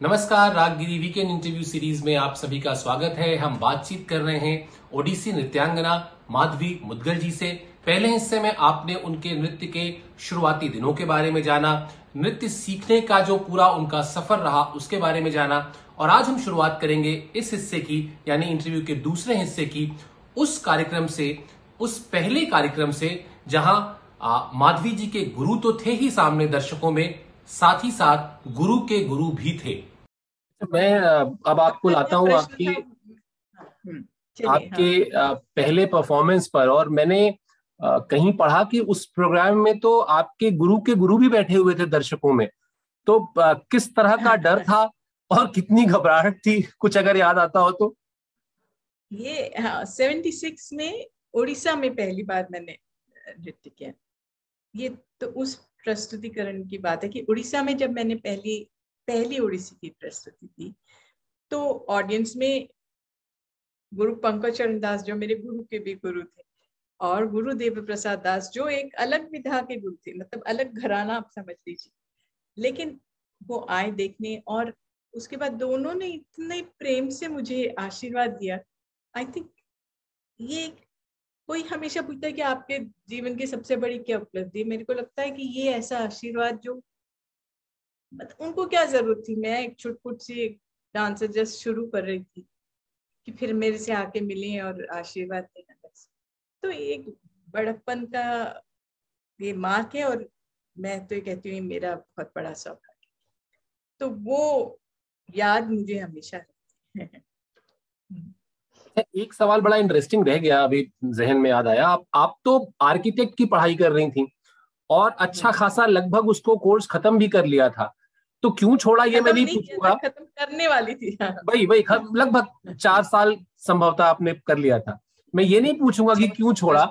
नमस्कार, Raaggiri weekend interview series में आप सभी का स्वागत है। हम बातचीत कर रहे हैं ओडिसी नृत्यांगना माधवी मुदगल जी से। पहले हिस्से में आपने उनके नृत्य के शुरुआती दिनों के बारे में जाना, नृत्य सीखने का जो पूरा उनका सफ़र रहा उसके बारे में जाना, और आज हम शुरुआत करेंगे इस हिस्से की, यानी इंटरव्यू के दूसरे हिस्से की, उस कार्यक्रम से, उस पहले कार्यक्रम से, जहाँ माधवी जी के गुरु तो थे ही सामने दर्शकों में, साथ ही साथ गुरु के गुरु भी थे। मैं अब आपको लाता हूँ आपकी हम्म, आपके हाँ। पहले परफॉर्मेंस पर और मैंने कहीं पढ़ा कि उस प्रोग्राम में तो आपके गुरु के गुरु भी बैठे हुए थे दर्शकों में। तो किस तरह का हाँ, डर हाँ। था और कितनी घबराहट थी? कुछ अगर याद आता हो तो। ये सेवेंटी सिक्स में उड़ीसा में पहली बार मैंने नृत्य किया। ये तो उस प्रस्तुतिकरण की बात है कि उड़ीसा में जब मैंने पहली पहली उड़ीसी की प्रस्तुति थी। तो ऑडियंस में गुरु पंकज चरण दास जो मेरे गुरु के भी गुरु थे और गुरु देव प्रसाद दास जो एक अलग विधा के गुरु थे मतलब अलग घराना आप समझ लीजिए। लेकिन वो आए देखने और उसके बाद दोनों ने इतने प्रेम से मुझे आशीर्वाद दिया। आई थिंक ये कोई हमेशा पूछता है कि आपके जीवन की सबसे बड़ी क्या उपलब्धि मेरे को लगता है कि ये ऐसा आशीर्वाद जो मतलब उनको क्या ज़रूरत थी? मैं एक छुटपुट सी डांसर जस्ट शुरू कर रही थी कि फिर मेरे से आके मिले और आशीर्वाद देना बस। तो एक बड़प्पन का ये मार्क है और मैं तो ये कहती हूँ मेरा बहुत बड़ा सौभाग्य तो वो याद मुझे हमेशा है। एक सवाल बड़ा इंटरेस्टिंग रह गया अभी जहन में याद आया। आप आप तो आर्किटेक्ट की पढ़ाई कर रही थी और अच्छा हम्म। खासा लगभग उसको कोर्स खत्म भी कर लिया था। तो क्यों छोड़ा ये मैं नहीं पूछूँगा? खत्म करने वाली थी। वही वही लगभग चार साल संभवतः आपने कर लिया था। मैं ये नहीं पूछूँगा कि क्यों छोड़ा।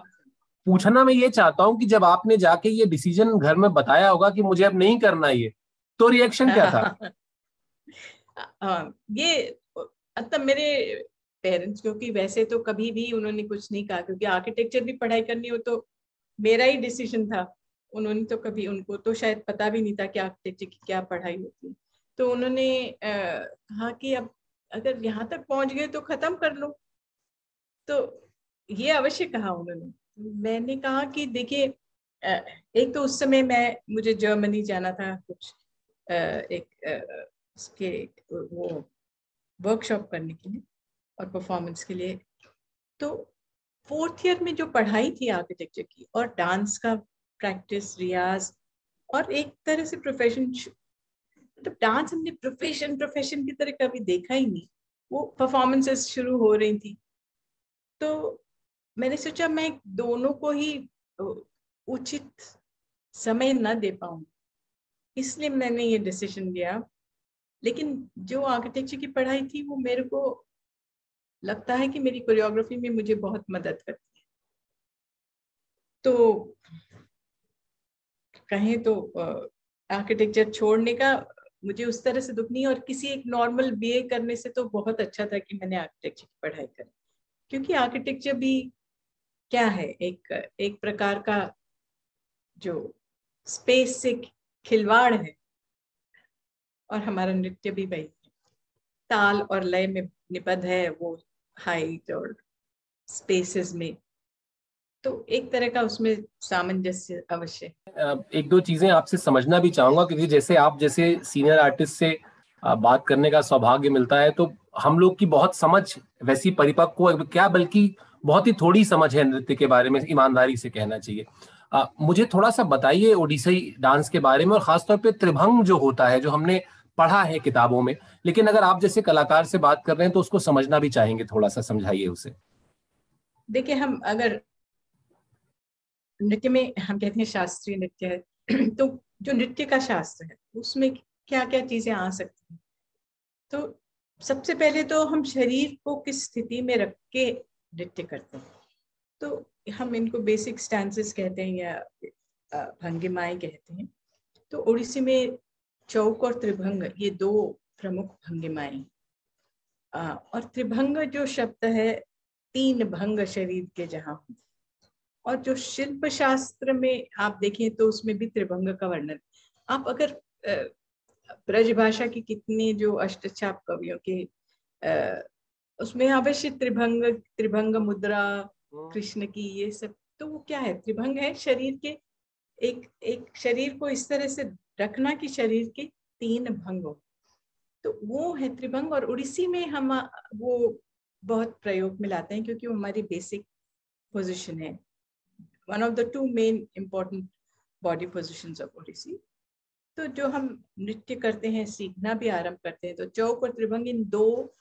पूछना मैं ये चाहता हूँ कि जब आपने जाके ये डिसीज़न घर में बताया होगा कि मुझे अब नहीं करना ये तो रिएक्शन क्या था? ये मतलब मेरे पेरेंट्स क्योंकि वैसे तो कभी भी उन्होंने कुछ नहीं कहा क्योंकि आर्किटेक्चर भी पढ़ाई करनी हो तो मेरा ही डिसीज़न था। उन्होंने तो कभी उनको तो शायद पता भी नहीं था कि आर्किटेक्चर की क्या पढ़ाई होती तो उन्होंने कहा कि अब अगर यहाँ तक पहुँच गए तो खत्म कर लो। तो ये अवश्य कहा उन्होंने। मैंने कहा कि देखिए एक तो उस समय मैं, मुझे जर्मनी जाना था, कुछ एक उसके वो वर्कशॉप करने के लिए और परफॉर्मेंस के लिए। तो फोर्थ ईयर में जो पढ़ाई थी आर्किटेक्चर की और डांस का प्रैक्टिस रियाज और एक तरह से प्रोफेशन मतलब डांस हमने प्रोफेशन प्रोफेशन की तरह कभी देखा ही नहीं वो परफॉर्मेंसेस शुरू हो रही थी तो मैंने सोचा मैं दोनों को ही उचित समय न दे पाऊँ इसलिए मैंने ये डिसीज़न लिया लेकिन जो आर्किटेक्चर की पढ़ाई थी वो मेरे को लगता है कि मेरी कोरियोग्राफी में मुझे बहुत मदद करती है तो कहें तो आर्किटेक्चर छोड़ने का मुझे उस तरह से दुख नहीं और किसी एक नॉर्मल बीए करने से तो बहुत अच्छा था कि मैंने आर्किटेक्चर की पढ़ाई करी। क्योंकि आर्किटेक्चर भी क्या है? एक एक प्रकार का जो स्पेस से खिलवाड़ है और हमारा नृत्य भी वही है। ताल और लय में निबद्ध है वो हाइट और स्पेसेस में। तो एक तरह का उसमें सामंजस्य अवश्य एक दो चीज़ें आपसे समझना भी चाहूँगा क्योंकि जैसे आप जैसे सीनियर आर्टिस्ट से बात करने का सौभाग्य मिलता है तो हम लोग की बहुत समझ वैसी परिपक्व क्या बल्कि बहुत ही थोड़ी समझ है नृत्य के बारे में ईमानदारी से कहना चाहिए। आ, मुझे थोड़ा सा बताइए ओडिसी डांस के बारे में और खासतौर पे त्रिभंग जो होता है जो हमने पढ़ा है किताबों में लेकिन अगर आप जैसे कलाकार से बात कर रहे हैं तो उसको समझना भी चाहेंगे थोड़ा सा समझाइए उसे। देखिए हम अगर नृत्य में हम कहते हैं शास्त्रीय नृत्य है। तो जो नृत्य का शास्त्र है, उसमें क्या क्या चीज़ें आ सकती हैं? तो सबसे पहले तो हम शरीर को किस स्थिति में रख के नृत्य करते हैं? तो हम इनको बेसिक स्टैंसेस कहते हैं या भंगिमाएँ कहते हैं। तो उड़ीसी में चौक और त्रिभंग, ये दो प्रमुख भंगिमाएँ और त्रिभंग जो शब्द है, तीन भंग शरीर के जहाँ जहाँ और जो शिल्प शास्त्र में आप देखें तो उसमें भी त्रिभंग का वर्णन। आप अगर ब्रज भाषा की कितनी जो अष्टछाप कवियों के आ, उसमें अवश्य त्रिभंग त्रिभंग मुद्रा हम्म। कृष्ण की ये सब तो वो क्या है? त्रिभंग है शरीर के एक एक शरीर को इस तरह से रखना कि शरीर के तीन भंग हो। तो वो है त्रिभंग और उड़ीसी में हम वो बहुत प्रयोग में लाते हैं क्योंकि वो हमारी बेसिक पोजिशन है। One of the two main important body position of Odissi तो जो हम नृत्य करते हैं, सीखना भी आरंभ करते हैं तो चौक और त्रिभंग इन दो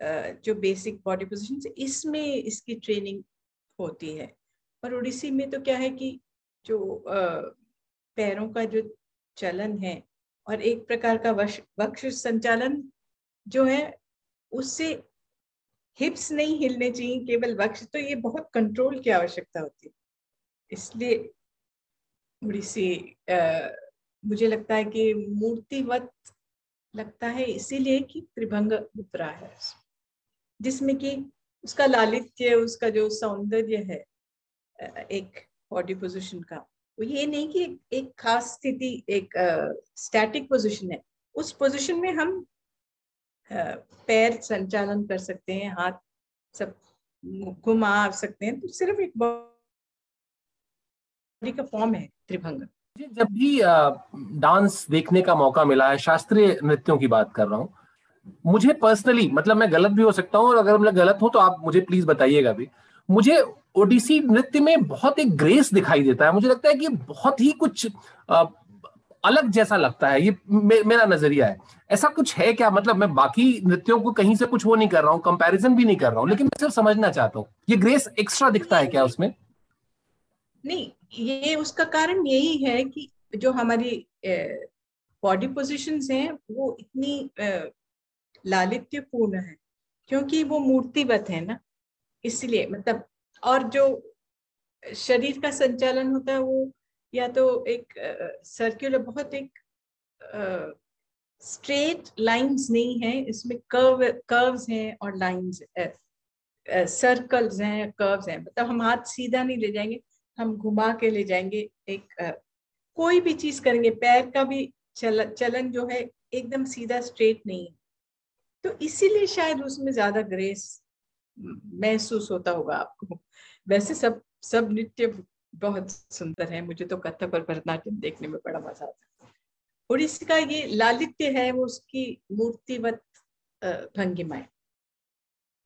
जो बेसिक बॉडी पोजिशन इसमें इसकी ट्रेनिंग होती है। और उड़ीसी में तो क्या है कि जो पैरों का जो चलन है और एक प्रकार का वक्ष संचालन जो है, उससे हिप्स नहीं हिलने चाहिए, केवल वक्ष। तो ये बहुत कंट्रोल की आवश्यकता होती है। इसलिए उड़ीसी मुझे लगता है कि मूर्तिवत लगता है इसीलिए कि त्रिभंग उतरा है। जिसमें कि उसका लालित्य, उसका जो सौंदर्य है एक बॉडी पोजिशन का, वो ये नहीं कि एक खास स्थिति, एक स्टैटिक पोजिशन है। उस पोजिशन में हम पैर संचालन कर सकते हैं, हाथ सब घुमा सकते हैं तो सिर्फ़ एक बॉडी का फॉर्म है त्रिभंग। जब भी डांस देखने का मौका मिला है, शास्त्रीय नृत्यों की बात कर रहा हूँ, मुझे पर्सनली मतलब मैं गलत भी हो सकता हूँ, और अगर मैं गलत हूँ तो आप मुझे प्लीज़ बताइएगा भी। मुझे ओडिसी नृत्य में बहुत एक ग्रेस दिखाई देता है, मुझे लगता है कि बहुत ही कुछ अलग जैसा लगता है ये मे, मेरा नज़रिया है। ऐसा कुछ है क्या? मतलब मैं बाकी नृत्यों को कहीं से कुछ वो नहीं कर रहा हूँ कंपैरिजन भी नहीं कर रहा हूँ लेकिन मैं सिर्फ़ समझना चाहता हूँ। ये ग्रेस एक्स्ट्रा दिखता है क्या उसमें? नहीं ये उसका कारण यही है कि जो हमारी बॉडी पोजिशन हैं वो इतनी लालित्यपूर्ण है क्योंकि वो मूर्तिवत है ना। इसलिए मतलब और जो शरीर का संचालन होता है वो या तो एक सर्कुलर बहुत एक स्ट्रेट uh, लाइंस नहीं है इसमें कर्व कर्व्स हैं और लाइंस सर्कल्स हैं कर्व्स हैं। मतलब हम हाथ सीधा नहीं ले जाएँगे हम घुमा के ले जाएँगे एक uh, कोई भी चीज़ करेंगे पैर का भी चल, चलन जो है एकदम सीधा स्ट्रेट नहीं है। तो इसीलिए शायद उसमें ज़्यादा ग्रेस महसूस होता होगा आपको। वैसे सब सब नृत्य बहुत सुंदर है मुझे तो कथक और भरतनाट्यम देखने में बड़ा मज़ा आता है। उड़ीसी का ये लालित्य है वो उसकी मूर्तिवत भंगिमा है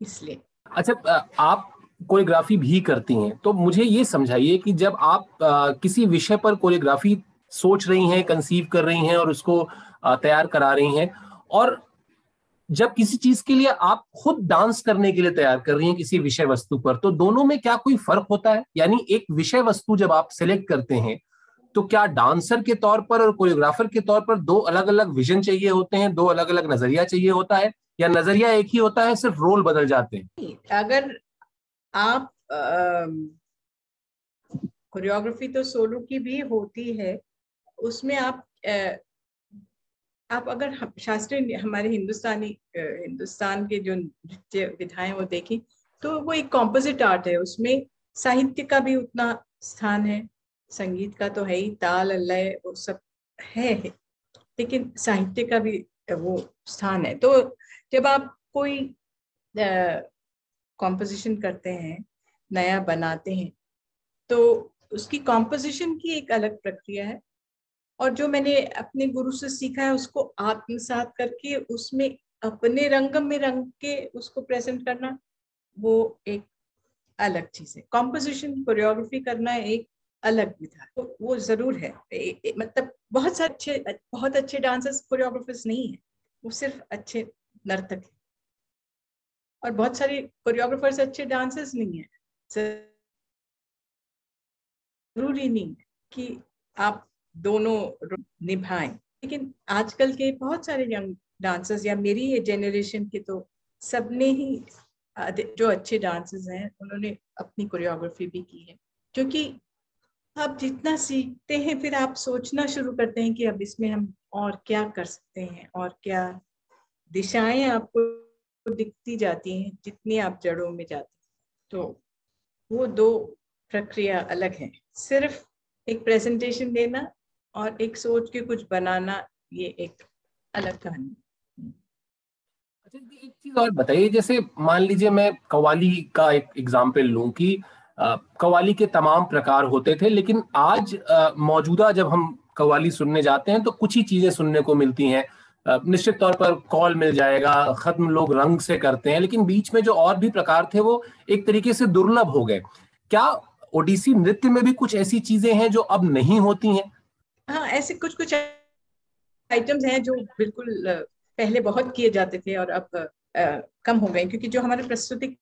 इसलिए। अच्छा आप कोरियोग्राफी भी करती हैं तो मुझे ये समझाइए कि जब आप आ, किसी विषय पर कोरियोग्राफी सोच रही हैं कंसीव कर रही हैं और उसको तैयार करा रही हैं और जब किसी चीज़ के लिए आप खुद डांस करने के लिए तैयार कर रही हैं किसी विषय वस्तु पर तो दोनों में क्या कोई फ़र्क होता है? यानी एक विषय वस्तु जब आप सिलेक्ट करते हैं तो क्या डांसर के तौर पर और कोरियोग्राफर के तौर पर दो अलग अलग विजन चाहिए होते हैं, दो अलग अलग नज़रिया चाहिए होता है, या नज़रिया एक ही होता है, सिर्फ़ रोल बदल जाते हैं? अगर आप कोरियोग्राफी तो सोलो की भी होती है, उसमें आप आप अगर शास्त्रीय हमारे हिंदुस्तानी हिंदुस्तान के जो नृत्य विधाएँ वो देखें तो वो एक कॉम्पोजिट आर्ट है। उसमें साहित्य का भी उतना स्थान है, संगीत का तो है ही, ताल, लय, वो सब है लेकिन साहित्य का भी वो स्थान है। तो जब आप कोई कॉम्पोजिशन करते हैं, नया बनाते हैं तो उसकी कॉम्पोजिशन की एक अलग प्रक्रिया है। और जो मैंने अपने गुरु से सीखा है उसको आत्मसात करके उसमें अपने रंग में रंग के उसको प्रेजेंट करना, वो एक अलग चीज़ है। कॉम्पोजिशन कोरियोग्राफी करना एक अलग विधा तो वो ज़रूर है। मतलब बहुत सारे अच्छे, बहुत अच्छे डांसर्स कोरियोग्राफर्स नहीं है। वो सिर्फ़ अच्छे नर्तक है। और बहुत सारे कोरियोग्राफर्स अच्छे डांसर्स नहीं है। ज़रूरी नहीं कि आप दोनों निभाएँ। लेकिन आजकल के बहुत सारे यंग डांसर्स या मेरी जेनरेशन के तो सबने ही जो अच्छे डांसर्स हैं, उन्होंने अपनी कोरियोग्राफी भी की है। क्योंकि आप जितना सीखते हैं, फिर आप सोचना शुरू करते हैं कि अब इसमें हम और क्या कर सकते हैं, और क्या दिशाएँ आपको दिखती जाती हैं, जितनी आप जड़ों में जाते हैं। तो वो दो प्रक्रिया अलग है। सिर्फ़ एक प्रेजेंटेशन देना और एक सोच के कुछ बनाना ये एक अलग कहानी अच्छा एक चीज़ और बताइए, जैसे मान लीजिए मैं कवाली का एक एग्ज़ाम्पल लूँ कि कवाली के तमाम प्रकार होते थे, लेकिन आज मौजूदा जब हम कवाली सुनने जाते हैं तो कुछ ही चीज़ें सुनने को मिलती हैं। निश्चित तौर पर कॉल मिल जाएगा, खत्म लोग रंग से करते हैं, लेकिन बीच में जो और भी प्रकार थे, वो एक तरीके से दुर्लभ हो गए। क्या ओडिसी नृत्य में भी कुछ ऐसी चीज़ें हैं जो अब नहीं होती हैं? हाँ ऐसे कुछ कुछ आइटम्स हैं जो बिल्कुल पहले बहुत किए जाते थे और अब आ, कम हो गए क्योंकि जो हमारे प्रस्तुति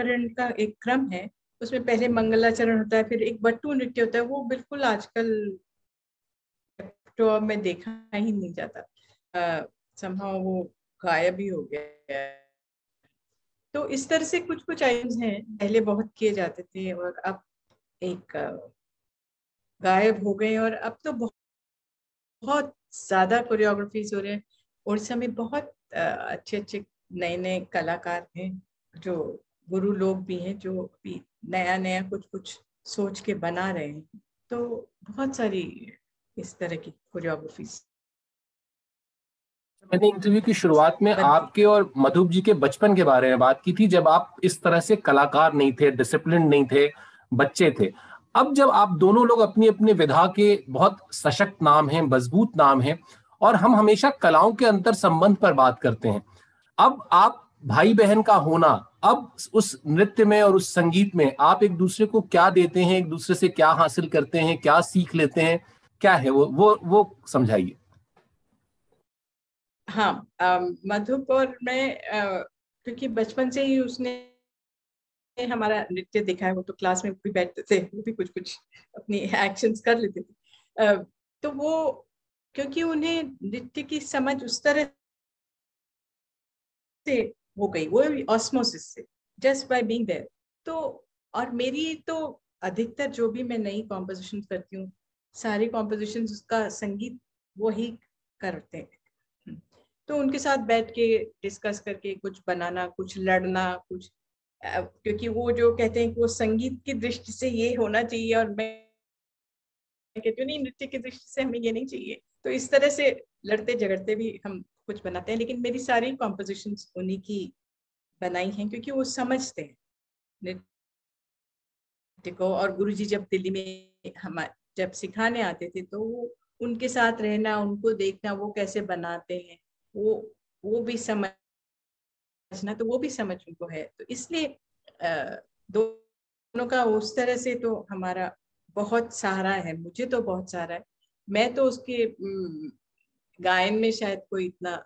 का एक क्रम है उसमें पहले मंगलाचरण होता है फिर एक बट्टू नृत्य होता है वो बिल्कुल आजकल में देखा ही नहीं जाता। संभव वो गायब ही हो गया तो इस तरह से कुछ कुछ आइटम्स हैं पहले बहुत किए जाते थे और अब एक गायब हो गए और अब तो बहुत बहुत ज़्यादा कोरियोग्राफीज हो रहे हैं। उड़ीसा में बहुत अच्छे अच्छे नए नए कलाकार हैं जो गुरु लोग भी हैं जो भी नया नया कुछ कुछ सोच के बना रहे हैं। तो बहुत सारी इस तरह की कोरियोग्राफीज मैंने इंटरव्यू की शुरुआत में आपके और मधुब जी के बचपन के बारे में बात की थी जब आप इस तरह से कलाकार नहीं थे डिसिप्लिन नहीं थे बच्चे थे अब जब आप दोनों लोग अपनी अपनी विधा के बहुत सशक्त नाम हैं, मज़बूत नाम हैं, और हम हमेशा कलाओं के अंतर संबंध पर बात करते हैं, अब आप भाई बहन का होना, अब उस नृत्य में और उस संगीत में आप एक दूसरे को क्या देते हैं, एक दूसरे से क्या हासिल करते हैं, क्या सीख लेते हैं, क्या है वो वो वो समझाइए। हाँ मधुपुर में क्योंकि बचपन से ही उसने हमारा नृत्य देखा है, वो तो क्लास में भी बैठते थे, वो भी कुछ कुछ अपनी एक्शंस कर लेते थे। तो वो, क्योंकि उन्हें नृत्य की समझ उस तरह से हो गई, वो ऑस्मोसिस से जस्ट बाय बीइंग देयर तो और मेरी तो अधिकतर जो भी मैं नई कॉम्पोजिशन करती हूँ, सारी कॉम्पोजिशन उसका संगीत वो ही करते हैं। तो उनके साथ बैठ के डिस्कस करके कुछ बनाना, कुछ लड़ना, कुछ क्योंकि वो जो कहते हैं वो संगीत की दृष्टि से ये होना चाहिए और मैं कहती हूँ, नहीं, नृत्य की दृष्टि से हमें ये नहीं चाहिए। तो इस तरह से लड़ते झगड़ते भी हम कुछ बनाते हैं, लेकिन मेरी सारी कॉम्पोजिशन उन्हीं की बनाई हैं, क्योंकि वो समझते हैं नृत्य को। और गुरु जी जब दिल्ली में हम, जब सिखाने आते थे तो वो उनके साथ रहना, उनको देखना, वो कैसे बनाते हैं, वो वो भी समझना तो वो भी समझ उनको है। तो इसलिए दोनों का उस तरह से तो हमारा बहुत सहारा है, मुझे तो बहुत सहारा है। मैं तो उसके गायन में शायद कोई इतना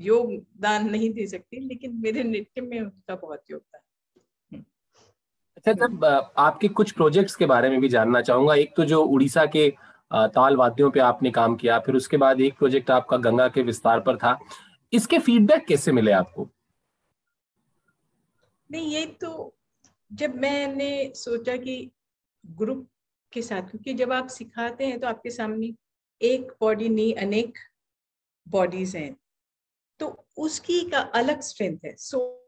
योगदान नहीं दे सकती, लेकिन मेरे नृत्य में उनका बहुत योगदान हम्म। अच्छा जब आपके कुछ प्रोजेक्ट्स के बारे में भी जानना चाहूँगा। एक तो जो उड़ीसा के ताल वाद्यों पे आपने काम किया, फिर उसके बाद एक प्रोजेक्ट आपका गंगा के विस्तार पर था। इसके फीडबैक कैसे मिले आपको? नहीं ये तो जब मैंने सोचा कि ग्रुप के साथ, क्योंकि जब आप सिखाते हैं तो आपके सामने एक बॉडी नहीं, अनेक बॉडीज हैं। तो उसकी का अलग स्ट्रेंथ है। सोलो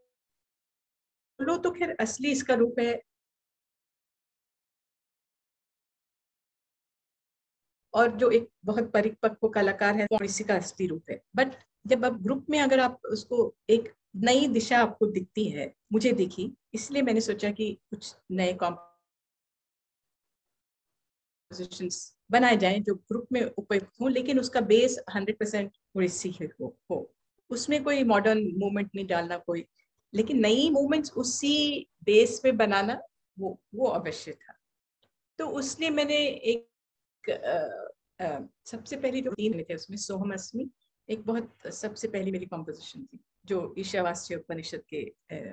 तो खैर असली इसका रूप है। और जो एक बहुत परिपक्व कलाकार है वो इसी का असली रूप है। बट जब आप ग्रुप में अगर आप उसको एक नई दिशा आपको दिखती है मुझे दिखी इसलिए मैंने सोचा कि कुछ नए कॉम्पोजिशंस बनाए जाएँ जो ग्रुप में उपयुक्त हो लेकिन उसका बेस हंड्रेड परसेंट उड़ीसी हो, हो। उसमें कोई मॉडर्न मूवमेंट नहीं डालना कोई। लेकिन नई मूवमेंट्स उसी बेस पे बनाना वो वो अवश्य था। तो उसने मैंने एक आ, आ, सबसे पहले जो तीन थे उसमें सोहम अस्मी एक बहुत सबसे पहली मेरी कॉम्पोजिशन थी, जो ईशावास्य उपनिषद के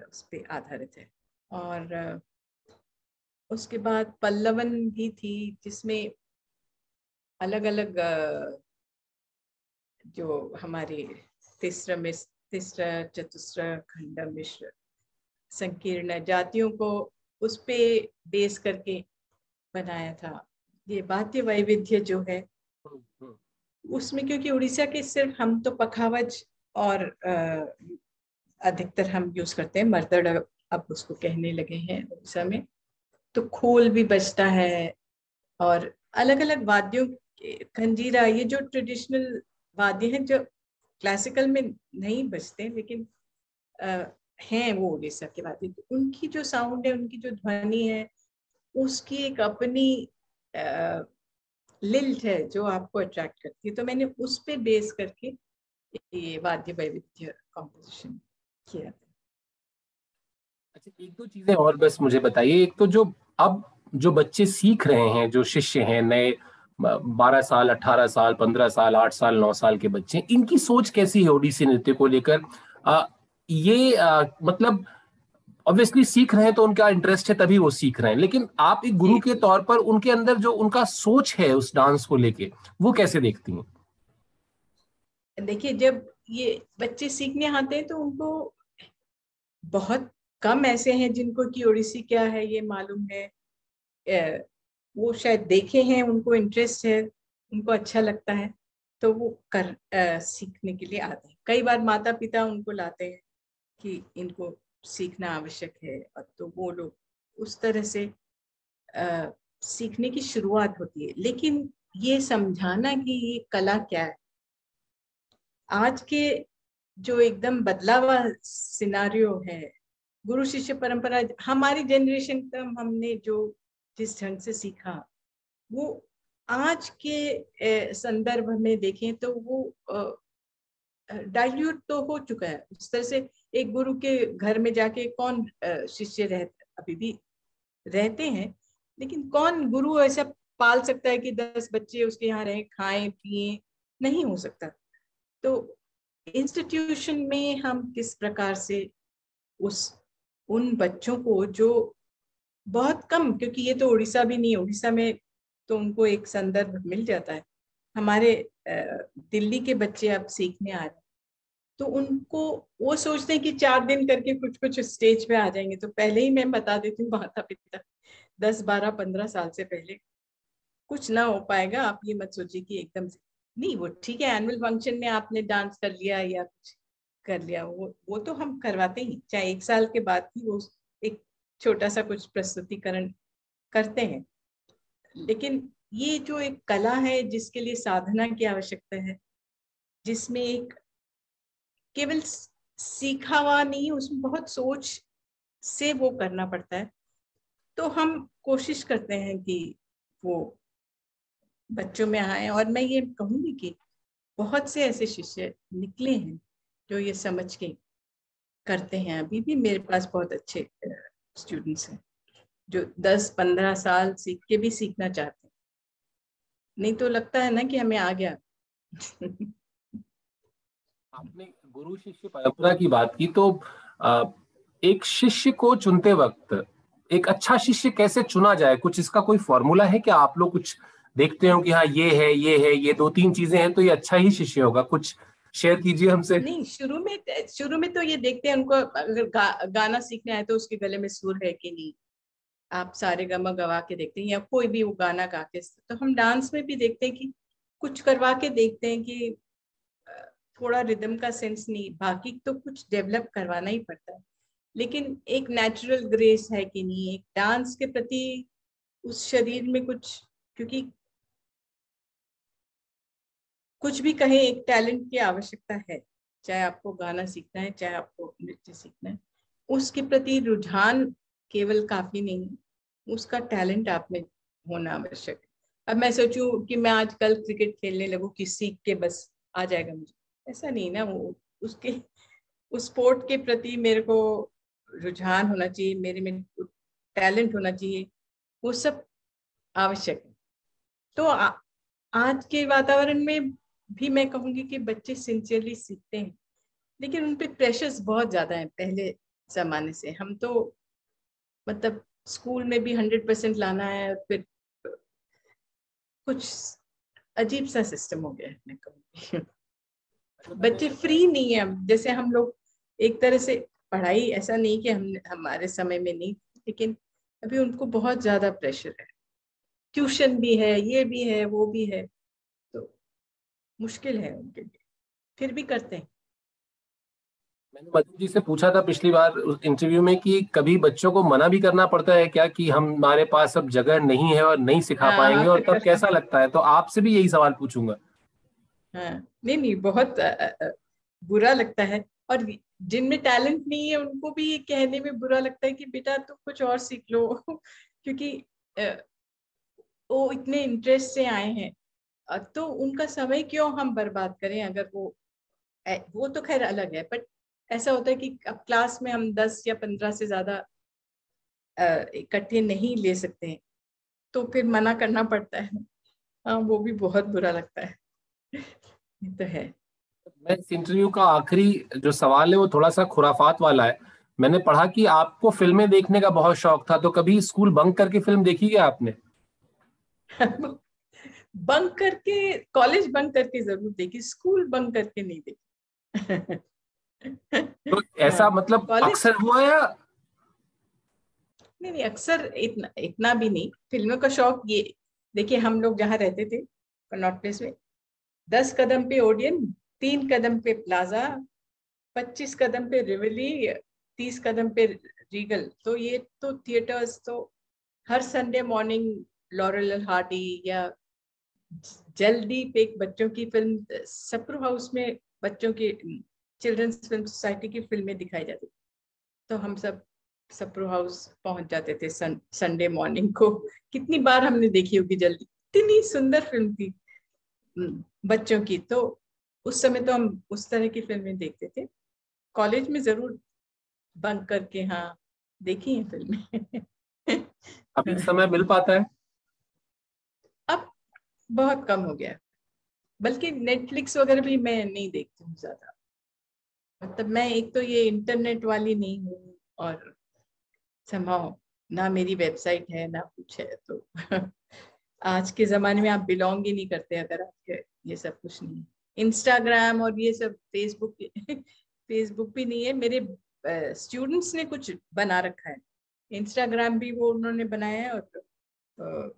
उस पर आधारित है। और उसके बाद पल्लवन भी थी, जिसमें अलग अलग जो हमारे तीसरा मिश्र तीसरा, चतुस्र, खंड मिश्र, संकीर्ण जातियों को उस पे बेस करके बनाया था। ये वाद्य वैविध्य जो है उसमें क्योंकि उड़ीसा के सिर्फ़ हम तो पखावज और अधिकतर हम यूज़ करते हैं। मर्दड़ अब उसको कहने लगे हैं उड़ीसा में। तो खोल भी बजता है और अलग अलग वाद्यों खंजीरा ये जो ट्रेडिशनल वाद्य हैं जो क्लासिकल में नहीं बजते लेकिन आ, हैं वो उड़ीसा के वाद्य। तो उनकी जो साउंड है उनकी जो ध्वनि है उसकी एक अपनी लिल्ट है जो आपको अट्रैक्ट करती है। तो मैंने उस पर बेस करके ये वाद्य वैविध्य कॉम्पोजिशन किया अच्छा एक दो चीज़ें और बस मुझे बताइए। एक तो जो अब जो बच्चे सीख रहे हैं जो शिष्य हैं नए बारह साल अठारह साल पंद्रह साल आठ साल नौ साल के बच्चे इनकी सोच कैसी है ओडिसी नृत्य को लेकर? ये आ, मतलब ऑब्वियसली सीख रहे हैं तो उनका इंटरेस्ट है तभी वो सीख रहे हैं। लेकिन आप एक गुरु के तौर पर उनके अंदर जो उनका सोच है उस डांस को लेके वो कैसे देखती हैं? देखिए जब ये बच्चे सीखने आते हैं तो उनको बहुत कम ऐसे हैं जिनको कि ओडिसी क्या है ये मालूम है। वो शायद देखे हैं उनको इंटरेस्ट है उनको अच्छा लगता है तो वो कर आ, सीखने के लिए आते हैं। कई बार माता पिता उनको लाते हैं कि इनको सीखना आवश्यक है। और तो वो लोग उस तरह से आ, सीखने की शुरुआत होती है। लेकिन ये समझाना कि ये कला क्या है? आज के जो एकदम बदला हुआ सिनारियो है गुरु शिष्य परंपरा हमारी जनरेशन का हमने जो जिस ढंग से सीखा वो आज के संदर्भ में देखें तो वो डाइल्यूट तो हो चुका है। उस तरह से एक गुरु के घर में जाके कौन शिष्य रह, अभी भी रहते हैं, लेकिन कौन गुरु ऐसा पाल सकता है कि दस बच्चे उसके यहाँ रहे, खाएँ, पिए, नहीं हो सकता। तो इंस्टीट्यूशन में हम किस प्रकार से उस, उन बच्चों को जो बहुत कम, क्योंकि ये तो उड़ीसा भी नहीं उड़ीसा में तो उनको एक संदर्भ मिल जाता है। हमारे दिल्ली के बच्चे अब सीखने आ रहे तो उनको वो सोचते हैं कि चार दिन करके कुछ कुछ स्टेज पे आ जाएँगे। तो पहले ही मैं बता देती हूँ माता पिता दस, बारह, पंद्रह साल से पहले कुछ ना हो पाएगा, आप ये मत सोचिए कि एकदम से। नहीं, वो ठीक है एनुअल फ़ंक्शन में आपने डांस कर लिया या कुछ कर लिया, वो वो तो हम करवाते ही। चाहे एक साल के बाद ही वो एक छोटा सा कुछ प्रस्तुतिकरण करते हैं। लेकिन ये जो एक कला है, जिसके लिए साधना की आवश्यकता है, जिसमें एक केवल सीखा हुआ नहीं, उसमें बहुत सोच से वो करना पड़ता है। तो हम कोशिश करते हैं कि वो बच्चों में आए और मैं ये कहूँगी कि बहुत से ऐसे शिष्य निकले हैं जो ये समझ के करते हैं। अभी भी मेरे पास बहुत अच्छे स्टूडेंट्स हैं जो 10-15 साल सीख के भी सीखना चाहते हैं। नहीं तो लगता है ना कि हमें आ गया। आपने गुरु शिष्य परंपरा की बात की तो एक शिष्य को चुनते वक्त एक अच्छा शिष्य कैसे चुना जाए? कुछ इसका कोई फॉर्मूला है क्या आप लोग कुछ देखते हो कि हाँ ये है ये है ये दो तीन चीज़ें हैं तो ये अच्छा ही शिष्य होगा? कुछ शेयर कीजिए हमसे। नहीं शुरू में शुरू में तो ये देखते हैं उनको अगर गा, गाना सीखना है तो उसके गले में सुर है कि नहीं? आप सारे गमा गवा के देखते हैं या कोई भी वो गाना गा के तो हम डांस में भी देखते हैं कि कुछ करवा के देखते हैं कि थोड़ा रिदम का सेंस नहीं, बाकी तो कुछ डेवलप करवाना ही पड़ता है। लेकिन एक नेचुरल ग्रेस है कि नहीं, एक डांस के प्रति उस शरीर में कुछ, क्योंकि कुछ भी कहें, एक टैलेंट की आवश्यकता है। चाहे आपको गाना सीखना है, चाहे आपको नृत्य सीखना है, उसके प्रति रुझान केवल काफ़ी नहीं, उसका टैलेंट आप में होना आवश्यक अब मैं सोचूं कि मैं आज कल क्रिकेट खेलने लगू कि सीख के बस आ जाएगा मुझे। ऐसा नहीं ना वो उसके उस स्पोर्ट के प्रति मेरे को रुझान होना चाहिए मेरे में टैलेंट होना चाहिए वो सब आवश्यक है। तो आ, आज के वातावरण में भी मैं कहूँगी कि बच्चे सिंसियरली सीखते हैं लेकिन उन पर प्रेशर्स बहुत ज़्यादा है पहले जमाने से। हम तो मतलब स्कूल में भी हंड्रेड परसेंट लाना है फिर कुछ अजीब सा सिस्टम हो गया है मैं कहूँगी। बच्चे फ्री नहीं है जैसे हम लोग एक तरह से पढ़ाई ऐसा नहीं कि हम हमारे समय में नहीं लेकिन अभी उनको बहुत ज़्यादा प्रेशर है। ट्यूशन भी है ये भी है वो भी है। तो मुश्किल है उनके लिए। फिर भी करते हैं। मैंने मधु जी से पूछा था पिछली बार इंटरव्यू में कि कभी बच्चों को मना भी करना पड़ता है क्या कि हम हमारे पास अब जगह नहीं है और नहीं सिखा हाँ, पाएँगे और तब कैसा लगता है? तो आपसे भी यही सवाल पूछूँगा। हाँ, नहीं नहीं, बहुत बुरा लगता है। और जिनमें टैलेंट नहीं है, उनको भी कहने में बुरा लगता है कि, बेटा तुम कुछ और सीख लो। क्योंकि वो इतने इंटरेस्ट से आए हैं। तो उनका समय क्यों हम बर्बाद करें अगर वो वो तो खैर अलग है बट ऐसा होता है कि अब क्लास में हम दस या पंद्रह से ज़्यादा इकट्ठे नहीं ले सकते हैं तो फिर मना करना पड़ता है। हाँ वो भी बहुत बुरा लगता है। तो है। मैं इस इंटरव्यू का आखिरी जो सवाल है वो थोड़ा सा खुराफात वाला है। मैंने पढ़ा कि आपको फ़िल्में देखने का बहुत शौक था तो कभी स्कूल बंक करके फ़िल्म देखी क्या आपने? बंक करके कॉलेज बंक करके ज़रूर देखी स्कूल बंक करके नहीं देखी। तो ऐसा हाँ, मतलब अक्सर हुआ या? नहीं नहीं अक्सर इतना इतना भी नहीं। फ़िल्मों का शौक ये देखिए हम लोग जहाँ रहते थे कनॉट प्लेस में दस कदम पे ओडियन तीन कदम पे प्लाजा पच्चीस कदम पे रिवली तीस कदम पे रीगल। तो ये तो थिएटर्स तो हर संडे मॉर्निंग लॉरल हार्डी या जल्दी पे बच्चों की फ़िल्म सप्रू हाउस में बच्चों की चिल्ड्रंस फ़िल्म सोसाइटी की फ़िल्में दिखाई जाती। तो हम सब सप्रो हाउस पहुँच जाते थे सन, संडे मॉर्निंग को। कितनी बार हमने देखी होगी जल्दी। इतनी सुंदर फ़िल्म थी। बच्चों की। तो उस समय तो हम उस तरह की फ़िल्में देखते थे। कॉलेज में ज़रूर बंक करके हाँ देखी है फ़िल्में। अब इस समय मिल पाता है? अब बहुत कम हो गया। बल्कि नेटफ्लिक्स वगैरह भी मैं नहीं देखती हूँ ज़्यादा। मतलब मैं एक तो ये इंटरनेट वाली नहीं हूँ और संभव ना मेरी वेबसाइट है ना कुछ है तो आज के जमाने में आप बिलोंग ही नहीं करते अगर आपके ये सब कुछ नहीं इंस्टाग्राम और ये सब फेसबुक फेसबुक भी नहीं है। मेरे स्टूडेंट्स ने कुछ बना रखा है। इंस्टाग्राम भी वो उन्होंने बनाया है और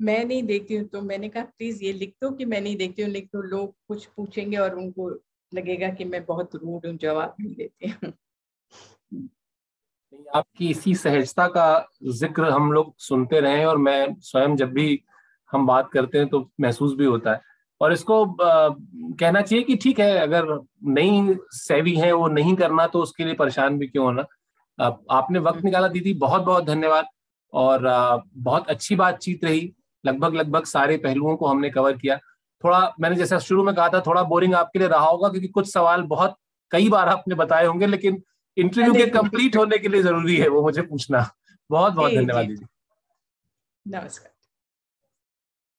मैं नहीं देखती हूँ तो मैंने कहा प्लीज़ ये लिख दो कि मैं नहीं देखती हूँ। लिख दो, लोग कुछ पूछेंगे और उनको लगेगा कि मैं बहुत रूड हूँ, जवाब नहीं देती हूँ। आपकी इसी सहजता का ज़िक्र हम लोग सुनते रहे और मैं स्वयं जब भी हम बात करते हैं तो महसूस भी होता है। और इसको आ, कहना चाहिए कि ठीक है अगर नहीं सेवी है वो नहीं करना तो उसके लिए परेशान भी क्यों होना? आ, आपने वक्त निकाला दीदी बहुत बहुत धन्यवाद। और आ, बहुत अच्छी बातचीत रही। लगभग लगभग सारे पहलुओं को हमने कवर किया। थोड़ा मैंने जैसा शुरू में कहा था थोड़ा बोरिंग आपके लिए रहा होगा क्योंकि कुछ सवाल बहुत कई बार आपने बताए होंगे लेकिन इंटरव्यू के कंप्लीट होने के लिए ज़रूरी है वो मुझे पूछना। बहुत बहुत धन्यवाद दीदी। नमस्कार।